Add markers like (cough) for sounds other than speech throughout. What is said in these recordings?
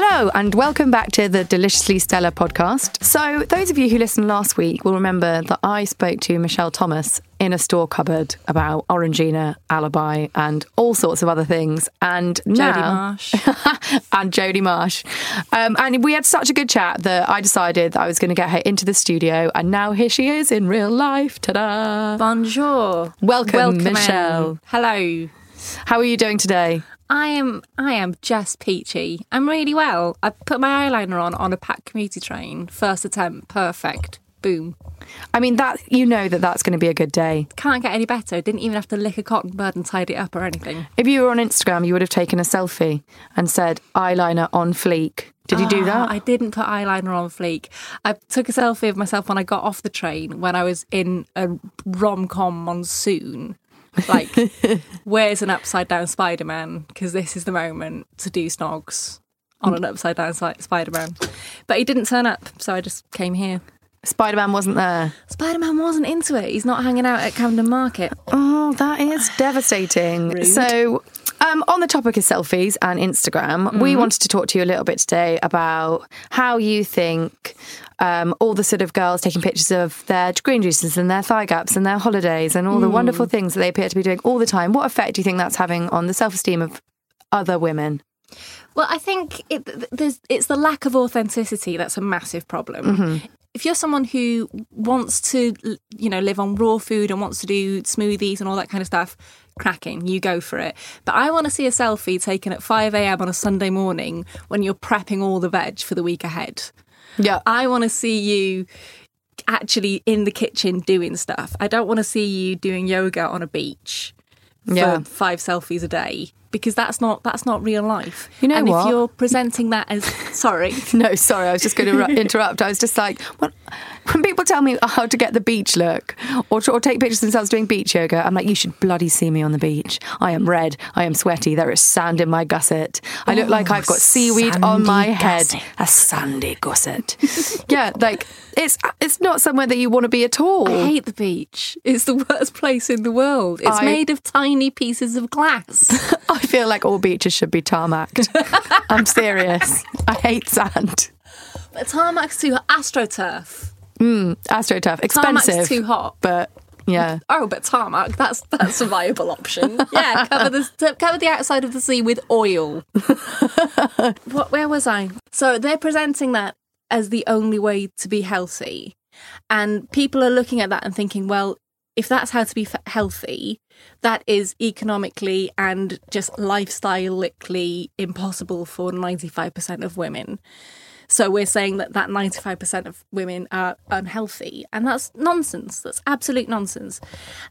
Hello, and welcome back to the Deliciously Stella podcast. So, those of you who listened last week will remember that I spoke to Michelle Thomas in a store cupboard about Orangina, Alibi, and all sorts of other things. And now, Jodie Marsh. (laughs) and Jodie Marsh. Um, and we had such a good chat that I decided that I was going to get her into the studio. And now here she is in real life. Ta da! Bonjour. Welcome, Michelle. Hello. How are you doing today? I am I am just peachy. I'm really well. I put my eyeliner on on a packed commuter train. First attempt, perfect. Boom. I mean, that you know that that's going to be a good day. Can't get any better. Didn't even have to lick a cotton bud and tidy it up or anything. If you were on Instagram, you would have taken a selfie and said eyeliner on fleek. Did you do Ah, that? I didn't put eyeliner on fleek. I took a selfie of myself when I got off the train when I was in a rom com monsoon. Like, (laughs) where's an upside down Spider Man? Because this is the moment to do snogs on an upside down Spider Man. But he didn't turn up, so I just came here. Spider Man wasn't there. Spider Man wasn't into it. He's not hanging out at Camden Market. Oh, that is (sighs) devastating. Rude. So, um, on the topic of selfies and Instagram, we wanted to talk to you a little bit today about how you think um, all the sort of girls taking pictures of their green juices and their thigh gaps and their holidays and all the wonderful things that they appear to be doing all the time. What effect do you think that's having on the self esteem of other women? Well, I think it, there's, it's the lack of authenticity that's a massive problem. If you're someone who wants to, you know, live on raw food and wants to do smoothies and all that kind of stuff, cracking, you go for it. But I want to see a selfie taken at 5 a.m. on a Sunday morning when you're prepping all the veg for the week ahead. Yeah. I want to see you actually in the kitchen doing stuff. I don't want to see you doing yoga on a beach for Yeah. five selfies a day because that's not that's not real life. You know and what? if you're presenting that as sorry, (laughs) No, sorry, I was just going (laughs) to interrupt. I was just like, when, when people tell me how to get the beach look or, or take pictures of themselves doing beach yoga, I'm like, you should bloody see me on the beach. I am red. I am sweaty. There is sand in my gusset. I look like I've got oh, seaweed on my head. gusset. A sandy gusset. (laughs) yeah, like it's it's not somewhere that you want to be at all. I hate the beach. It's the worst place in the world. It's I- made of tiny pieces of glass. I feel like all beaches should be tarmacked. (laughs) I'm serious. I hate sand. but tarmac's too astroturf. Hmm, AstroTurf, expensive. Tarmac's too hot. But yeah. Oh, but tarmac, that's that's a viable option. Yeah, cover the cover the outside of the sea with oil. (laughs) what where was I? So they're presenting that as the only way to be healthy. And people are looking at that and thinking, well, if that's how to be f- healthy, that is economically and just lifestyleically impossible for 95% of women. So we're saying that that 95% of women are unhealthy. And that's nonsense. That's absolute nonsense.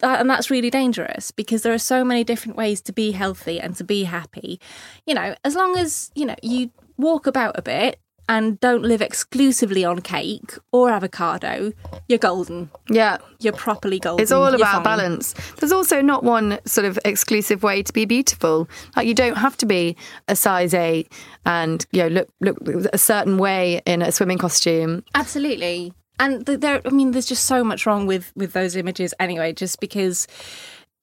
And that's really dangerous because there are so many different ways to be healthy and to be happy. You know, as long as, you know, you walk about a bit and don't live exclusively on cake or avocado, you're golden. Yeah. You're properly golden. It's all You're about fine. balance. There's also not one sort of exclusive way to be beautiful. Like you don't have to be a size eight and you know look look a certain way in a swimming costume. Absolutely. And there, I mean, there's just so much wrong with with those images anyway. Just because,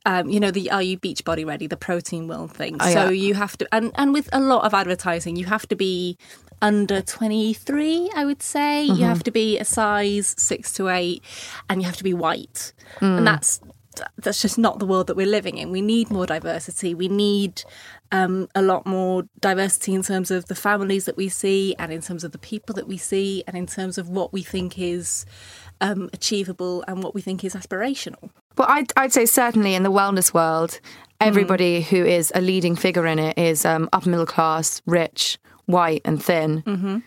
um, you know, the are you beach body ready, the protein world thing. Oh, so yeah. you have to, and and with a lot of advertising, you have to be under 23 i would say. You have to be a size 6 to 8 and you have to be white. And that's that's just not the world that we're living in. We need more diversity. We need um, a lot more diversity in terms of the families that we see and in terms of the people that we see and in terms of what we think is um, achievable and what we think is aspirational Well, I'd, I'd say certainly in the wellness world, everybody who is a leading figure in it is um, upper middle class, rich, white, and thin. Mm-hmm.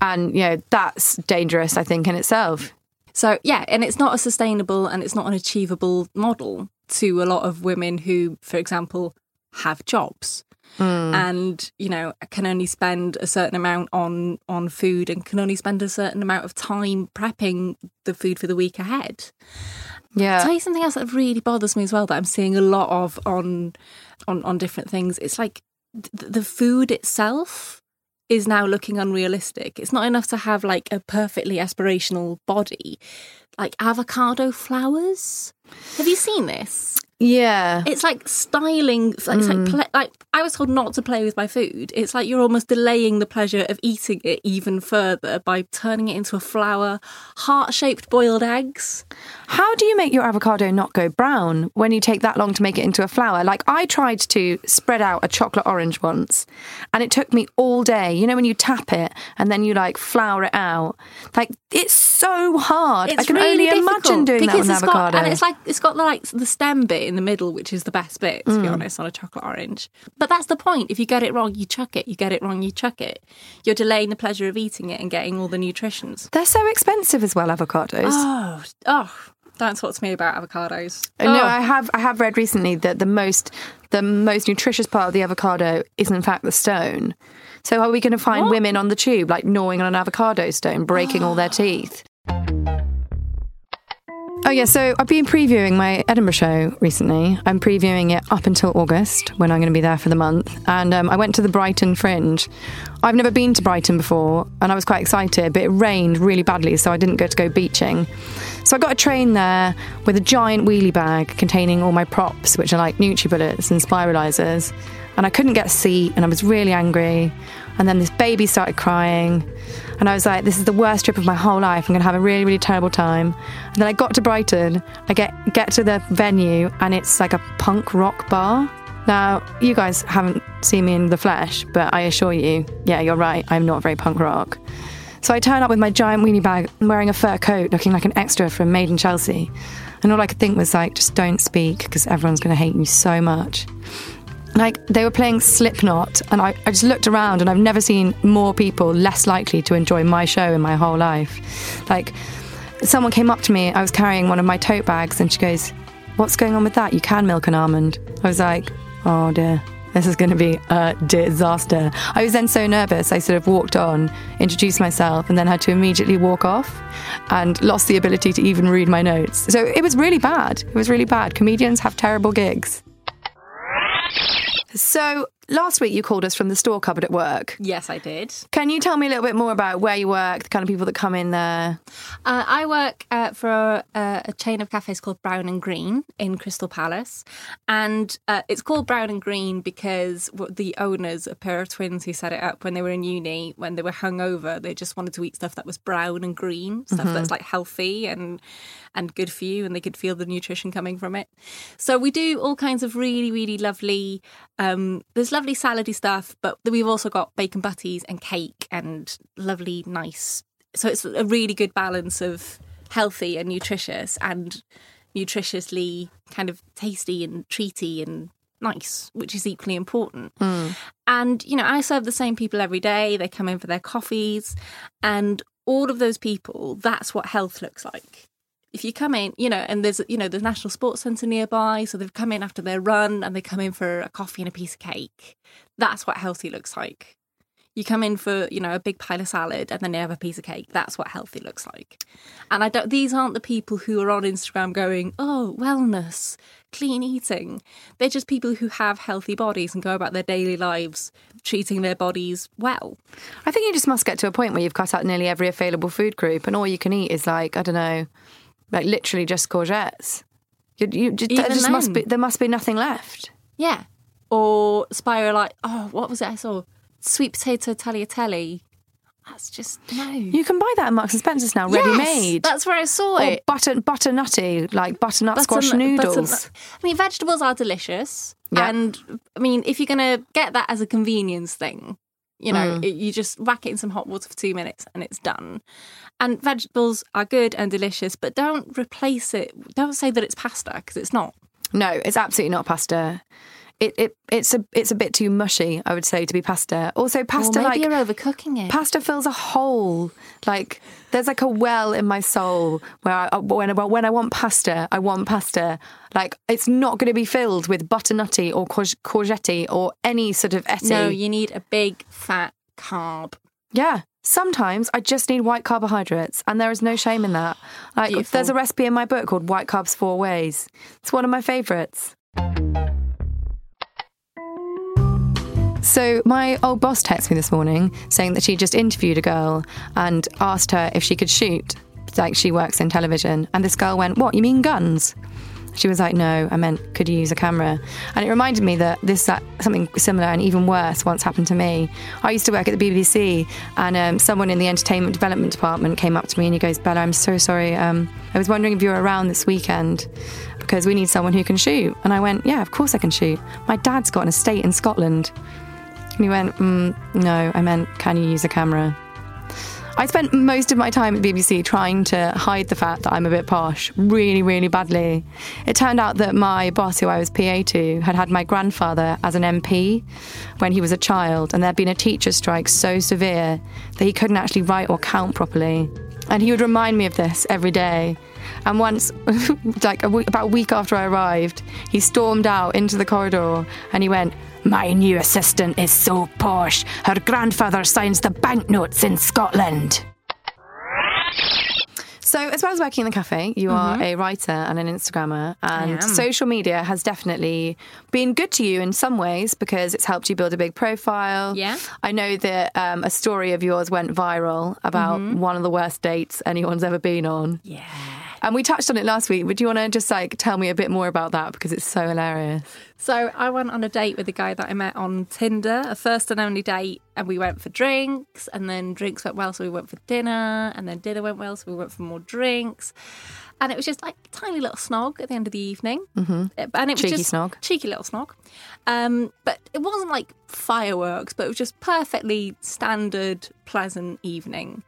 And you know that's dangerous, I think, in itself. So yeah, and it's not a sustainable and it's not an achievable model to a lot of women who, for example, have jobs. Hmm. and you know can only spend a certain amount on on food and can only spend a certain amount of time prepping the food for the week ahead. Yeah. I'll tell you something else that really bothers me as well that I'm seeing a lot of on on on different things. It's like th- the food itself is now looking unrealistic. It's not enough to have like a perfectly aspirational body. Like avocado flowers. Have you seen this? Yeah. It's like styling. It's like, it's like, mm. pla like I was told not to play with my food. It's like you're almost delaying the pleasure of eating it even further by turning it into a flower. Heart-shaped boiled eggs. How do you make your avocado not go brown when you take that long to make it into a flower? Like I tried to spread out a chocolate orange once and it took me all day. You know when you tap it and then you like flour it out. Like it's so hard. I can only imagine doing that with an it's avocado. Got, and it's like it's got the like the stem bit in the middle, which is the best bit, to Mm. be honest, on a chocolate orange. But that's the point. If you get it wrong, you chuck it. You get it wrong, you chuck it. You're delaying the pleasure of eating it and getting all the nutritions. They're so expensive as well, avocados. Oh, oh! Don't talk to me about avocados. Uh, No, Oh. I have I have read recently that the most the most nutritious part of the avocado is in fact the stone. So are we going to find What? women on the tube like gnawing on an avocado stone, breaking all their (gasps) teeth? Oh yeah, so I've been previewing my Edinburgh show recently. I'm previewing it up until August when I'm going to be there for the month, and um, I went to the Brighton Fringe. I've never been to Brighton before, and I was quite excited, but it rained really badly, so I didn't get to go beaching. So I got a train there with a giant wheelie bag containing all my props, which are like NutriBullets and spiralizers, and I couldn't get a seat, and I was really angry. And then this baby started crying, and I was like, "This is the worst trip of my whole life. I'm going to have a really, really terrible time." And then I got to Brighton. I get get to the venue, and it's like a punk rock bar. Now, you guys haven't seen me in the flesh, but I assure you, yeah, you're right. I'm not very punk rock. So I turn up with my giant weenie bag, wearing a fur coat, looking like an extra from Made in Chelsea. And all I could think was like, just don't speak because everyone's going to hate you so much. Like they were playing Slipknot, and I, I just looked around, and I've never seen more people less likely to enjoy my show in my whole life. Like someone came up to me, I was carrying one of my tote bags, and she goes, "What's going on with that? You can milk an almond." I was like, "Oh dear." This is going to be a disaster. I was then so nervous, I sort of walked on, introduced myself, and then had to immediately walk off and lost the ability to even read my notes. So it was really bad. It was really bad. Comedians have terrible gigs. So last week you called us from the store cupboard at work. Yes, I did. Can you tell me a little bit more about where you work, the kind of people that come in there? Uh, I work uh, for a, a chain of cafes called Brown and Green in Crystal Palace, and uh, it's called Brown and Green because the owners, a pair of twins who set it up when they were in uni, when they were hungover, they just wanted to eat stuff that was brown and green, stuff that's like healthy and and good for you, and they could feel the nutrition coming from it. So we do all kinds of really, really lovely. Um, there's lovely salady stuff, but we've also got bacon butties and cake and lovely, nice so it's a really good balance of healthy and nutritious and nutritiously kind of tasty and treaty and nice, which is equally important. And, you know, I serve the same people every day. They come in for their coffees. And all of those people, that's what health looks like. If you come in, you know, and there's, you know, there's National Sports Centre nearby. So they've come in after their run and they come in for a coffee and a piece of cake. That's what healthy looks like. You come in for, you know, a big pile of salad and then you have a piece of cake. That's what healthy looks like. And I don't these aren't the people who are on Instagram going, "Oh, wellness, clean eating." They're just people who have healthy bodies and go about their daily lives treating their bodies well. I think you just must get to a point where you've cut out nearly every available food group, and all you can eat is like I don't know, like literally just courgettes. You, you just, there Even just must be there must be nothing left. Yeah. Or spiral like Oh, what was it I saw? Sweet potato tagliatelle. That's just no. You can buy that at Marks and Spencer's now, ready Yes, made. That's where I saw or it. butter butternutty, like butternut squash noodles. butternut- I mean, vegetables are delicious, Yeah. and I mean, if you're gonna get that as a convenience thing, you know, Mm. it- you just whack it in some hot water for two minutes and it's done. And vegetables are good and delicious, but don't replace it. Don't say that it's pasta because it's not. No, it's absolutely not pasta. It, it it's a it's a bit too mushy, I would say, to be pasta. Also, pasta maybe like you're overcooking it. pasta fills a hole. Like there's like a well in my soul where I, uh, when I, when I want pasta, I want pasta. Like it's not going to be filled with butternutty or courge- courgette or any sort of etty. no, you need a big fat carb. Yeah. Sometimes I just need white carbohydrates, and there is no shame in that. Like, Beautiful. there's a recipe in my book called White Carbs Four Ways. It's one of my favourites. So, my old boss texted me this morning saying that she just interviewed a girl and asked her if she could shoot. Like, she works in television. And this girl went, What, you mean guns? She was like, No, I meant, could you use a camera? And it reminded me that this that something similar and even worse once happened to me. I used to work at the BBC, and um, someone in the entertainment development department came up to me and he goes, Bella, I'm so sorry. Um, I was wondering if you were around this weekend because we need someone who can shoot. And I went, Yeah, of course I can shoot. My dad's got an estate in Scotland. And he went, mm, No, I meant, can you use a camera? I spent most of my time at BBC trying to hide the fact that I'm a bit posh, really, really badly. It turned out that my boss, who I was PA to, had had my grandfather as an MP when he was a child, and there'd been a teacher strike so severe that he couldn't actually write or count properly. And he would remind me of this every day. And once, (laughs) like a week, about a week after I arrived, he stormed out into the corridor and he went, My new assistant is so posh. Her grandfather signs the banknotes in Scotland. So, as well as working in the cafe, you are a writer and an Instagrammer, and social media has definitely been good to you in some ways because it's helped you build a big profile. Yeah. I know that um, a story of yours went viral about one of the worst dates anyone's ever been on. Yeah. And we touched on it last week. Would you want to just like tell me a bit more about that because it's so hilarious? So I went on a date with a guy that I met on Tinder, a first and only date, and we went for drinks, and then drinks went well, so we went for dinner, and then dinner went well, so we went for more drinks. And it was just like a tiny little snog at the end of the evening. Mm-hmm. And it was Cheeky just snog. cheeky little snog. Um, but it wasn't like fireworks, but it was just perfectly standard, pleasant evening.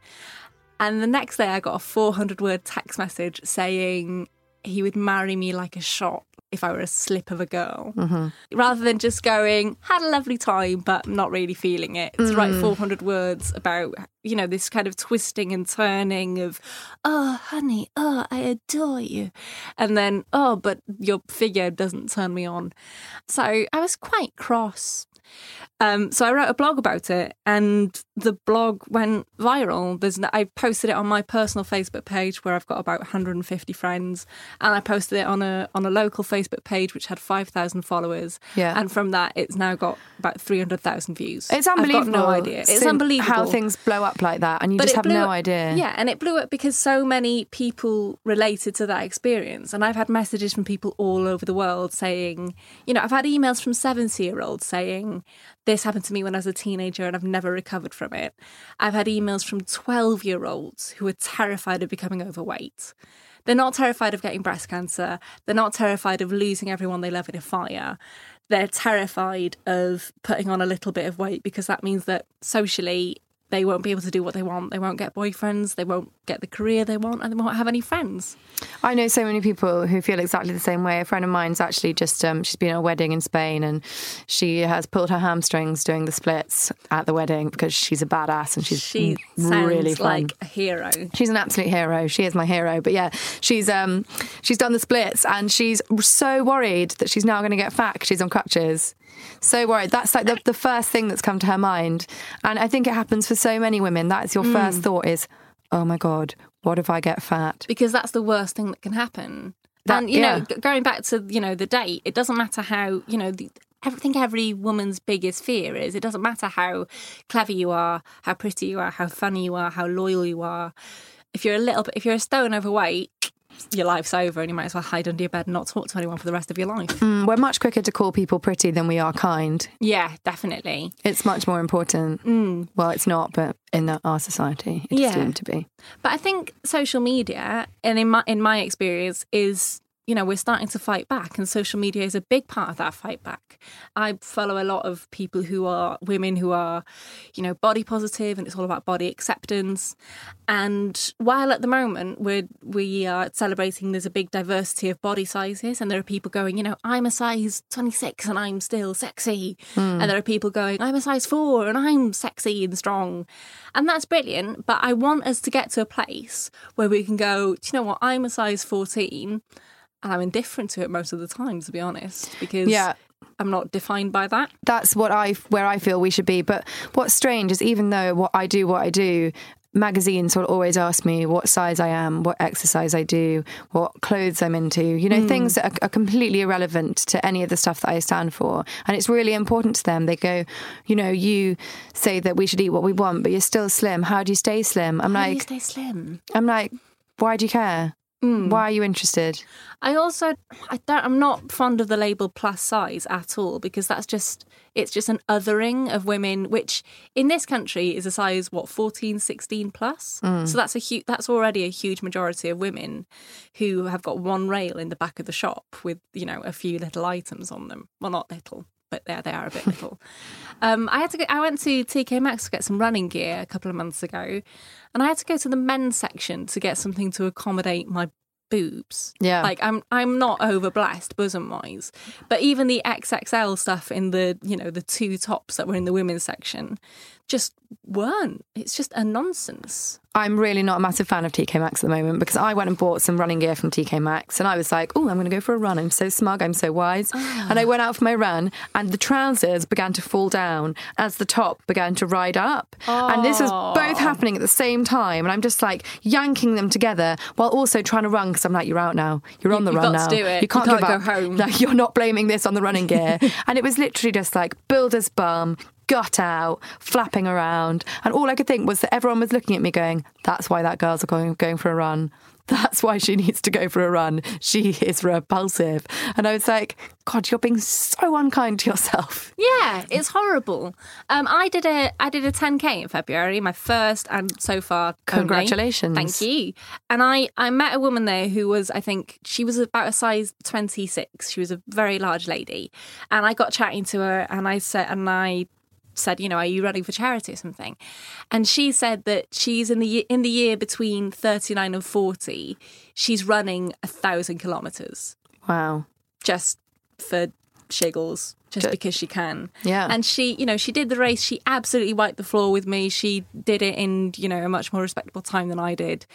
And the next day, I got a 400 word text message saying he would marry me like a shot if I were a slip of a girl. Mm-hmm. Rather than just going, had a lovely time, but not really feeling it. To write mm-hmm. 400 words about, you know, this kind of twisting and turning of, oh, honey, oh, I adore you. And then, oh, but your figure doesn't turn me on. So I was quite cross. Um, so I wrote a blog about it, and the blog went viral. There's no, I posted it on my personal Facebook page where I've got about 150 friends, and I posted it on a on a local Facebook page which had 5,000 followers. Yeah. and from that, it's now got about 300,000 views. It's unbelievable. No idea. It's unbelievable how things blow up like that, and you but just have no up- idea. Yeah, and it blew up because so many people related to that experience. And I've had messages from people all over the world saying, you know, I've had emails from 70 year olds saying, this happened to me when I was a teenager and I've never recovered from it. I've had emails from 12 year olds who are terrified of becoming overweight. They're not terrified of getting breast cancer. They're not terrified of losing everyone they love in a fire. They're terrified of putting on a little bit of weight because that means that socially they won't be able to do what they want. They won't get boyfriends. They won't get the career they want, and they won't have any friends. I know so many people who feel exactly the same way. A friend of mine's actually just um, she's been at a wedding in Spain and she has pulled her hamstrings doing the splits at the wedding because she's a badass and she's She really fun. like a hero. She's an absolute hero. She is my hero. But yeah, she's um she's done the splits and she's so worried that she's now going to get fat she's on crutches. So worried. That's like the, the first thing that's come to her mind. And I think it happens for so many women. That's your Mm. first thought is, oh my God, what if I get fat? because that's the worst thing that can happen. That- and you yeah. know, going back to you know the date, it doesn't matter how you know. The, I think every woman's biggest fear is it doesn't matter how clever you are, how pretty you are, how funny you are, how loyal you are. If you're a little bit, if you're a stone overweight, your life's over, and you might as well hide under your bed and not talk to anyone for the rest of your life. Mm, We're much quicker to call people pretty than we are kind. Yeah, definitely. It's much more important. Well, it's not, but in our society, it's Mm. Yeah. deemed to be. But I think social media, and in my in my experience, is you know, we're starting to fight back, and social media is a big part of that fight back. I follow a lot of people who are women who are, you know, body positive, and it's all about body acceptance. And while at the moment we're we are celebrating there's a big diversity of body sizes, and there are people going, you know, I'm a size 26 and I'm still sexy, hmm. and there are people going, I'm a size four and I'm sexy and strong, and that's brilliant. But I want us to get to a place where we can go, do you know what? I'm a size 14 and I'm indifferent to it most of the time, to be honest, because Yeah. I'm not defined by that. that's what I where I feel we should be. But what's strange is even though what I do, what I do, magazines will always ask me what size I am, what exercise I do, what clothes I'm into. You know, hmm. things that are, are completely irrelevant to any of the stuff that I stand for, and it's really important to them. They go, you know, you say that we should eat what we want, but you're still slim. How do you stay slim? I'm How do you like, stay slim? I'm like, why do you care? Hmm. Why are you interested? I also I don't I'm not fond of the label plus size at all because that's just it's just an othering of women which in this country is a size what 14 16 plus? Hmm. So that's a huge that's already a huge majority of women who have got one rail in the back of the shop with you know a few little items on them. Well not little but they they are a bit little (laughs) um, I had to go, I went to TK Maxx to get some running gear a couple of months ago and I had to go to the men's section to get something to accommodate my boobs. Yeah. Like I'm I'm not over blessed bosom wise. But even the XXL stuff in the, you know, the two tops that were in the women's section just weren't. It's just a nonsense. I'm really not a massive fan of TK Maxx at the moment because I went and bought some running gear from TK Maxx and I was like, oh, I'm going to go for a run. I'm so smug. I'm so wise. Ah. And I went out for my run and the trousers began to fall down as the top began to ride up. And this was ah. both happening at the same time. And I'm just like yanking them together while also trying to run because I'm like, you're out now. You're on the you've run got now. to do it. You can't, You can't give go up. home. (laughs) No, you're not blaming this on the running gear. (laughs) and it was literally just like builder's bum, gut out, flapping around. And all I could think was that everyone was looking at me going, that's why that girl's going, going for a run. (laughs) That's why she needs to go for a run. She is repulsive. And I was like, God, you're being so unkind to yourself. (laughs) Yeah, it's horrible. Um, I did a I did a 10k in February, my first and so far. only. Congratulations. Thank you. And I I met a woman there who was I think she was about a size 26. She was a very large lady, and I got chatting to her, and I said and I said, you know, are you running for charity or something? And she said that she's in the in the year between 39 and 40, she's running a thousand kilometers Wow. just for shiggles, just Ju- because she can. Yeah. And she, you know, she did the race. She absolutely wiped the floor with me. She did it in, you know, a much more respectable time than I did.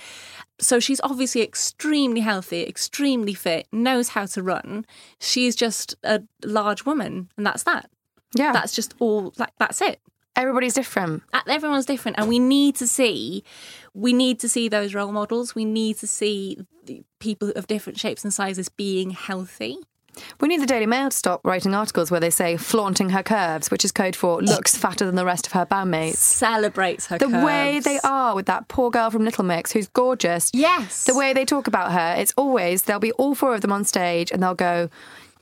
So she's obviously extremely healthy, extremely fit, knows how to run. She's just a large woman, and that's that. Yeah. That's just all. Like that's it. Everybody's different. Everyone's different, and we need to see, we need to see those role models. We need to see people of different shapes and sizes being healthy. We need the Daily Mail to stop writing articles where they say flaunting her curves, which is code for looks fatter than the rest of her bandmates. Celebrates her The way they are with that poor girl from Little Mix who's gorgeous. Yes. The way they talk about her, it's always, there'll be all four of them on stage and they'll go,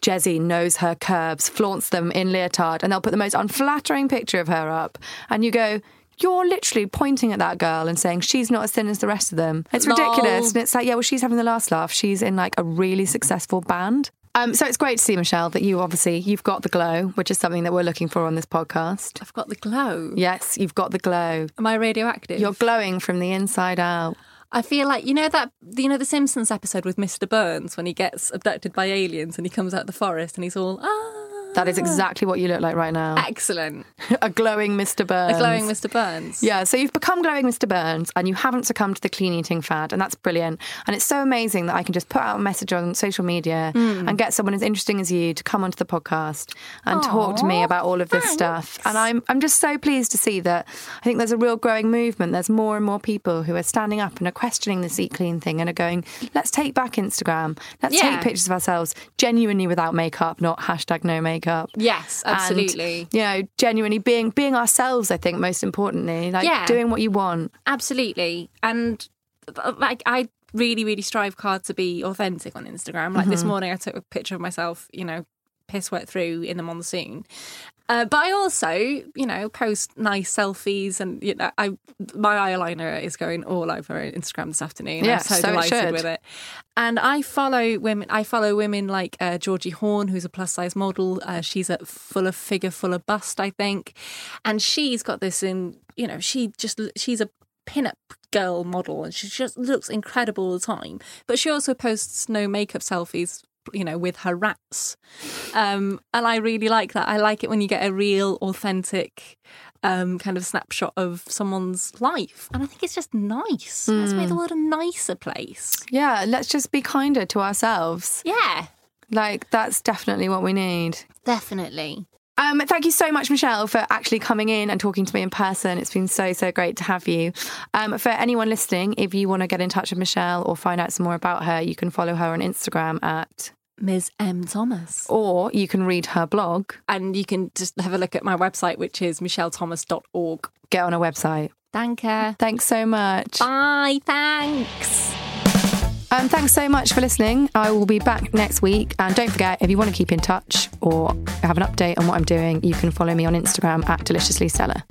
Jesy knows her curves, flaunts them in leotard, and they'll put the most unflattering picture of her up. And you go, you're literally pointing at that girl and saying she's not as thin as the rest of them. It's Lol. ridiculous. And it's like, yeah, well, she's having the last laugh. She's in like a really successful band. Um, so it's great to see, Michelle, that you obviously you've got the glow, which is something that we're looking for on this podcast. I've got the glow. Yes, you've got the glow. Am I radioactive? You're glowing from the inside out. I feel like you know that you know the Simpsons episode with Mr. Burns when he gets abducted by aliens and he comes out of the forest and he's all ah. That is exactly what you look like right now. excellent. (laughs) a glowing Mr. Burns. A glowing Mr. Burns. Yeah, so you've become glowing Mr. Burns and you haven't succumbed to the clean eating fad, and that's brilliant. And it's so amazing that I can just put out a message on social media Hmm. and get someone as interesting as you to come onto the podcast and talk to me about all of this stuff. And I'm I'm just so pleased to see that I think there's a real growing movement. There's more and more people who are standing up and are questioning this eat clean thing and are going, let's take back Instagram. Let's Yeah. take pictures of ourselves genuinely without makeup, not hashtag no makeup. Yes, And, absolutely. you know, genuinely being being ourselves. I think most importantly, like Yeah. doing what you want. Absolutely. And uh, like I really, really strive hard to be authentic on Instagram. Like this morning I took a picture of myself, you know, piss wet through in the monsoon. Uh, but I also, you know, post nice selfies, and you know, I my eyeliner is going all over Instagram this afternoon. Yeah, I'm so, so it delighted should. with it. And I follow women. I follow women like uh, Georgie Horne, who's a plus size model. Uh, she's a fuller figure, fuller bust, I think, and she's got this in. You know, she just she's a pin-up girl model, and she just looks incredible all the time. But she also posts no makeup selfies. You know, with her rats, um, and I really like that. I like it when you get a real, authentic um, kind of snapshot of someone's life, and I think it's just nice. Let's make the world a nicer place. Yeah, let's just be kinder to ourselves. Yeah, Like, that's definitely what we need. definitely. Um, thank you so much, Michelle, for actually coming in and talking to me in person. It's been so, so great to have you. Um, for anyone listening, if you want to get in touch with Michelle or find out some more about her, you can follow her on Instagram at, Ms. M. Thomas. or you can read her blog, And you can just have a look at my website, which is michellethomas.org. get on her website. Danke. Thanks so much. Bye. Thanks. Um, thanks so much for listening. I will be back next week. And don't forget, if you want to keep in touch or have an update on what I'm doing, you can follow me on Instagram at Deliciously Stella.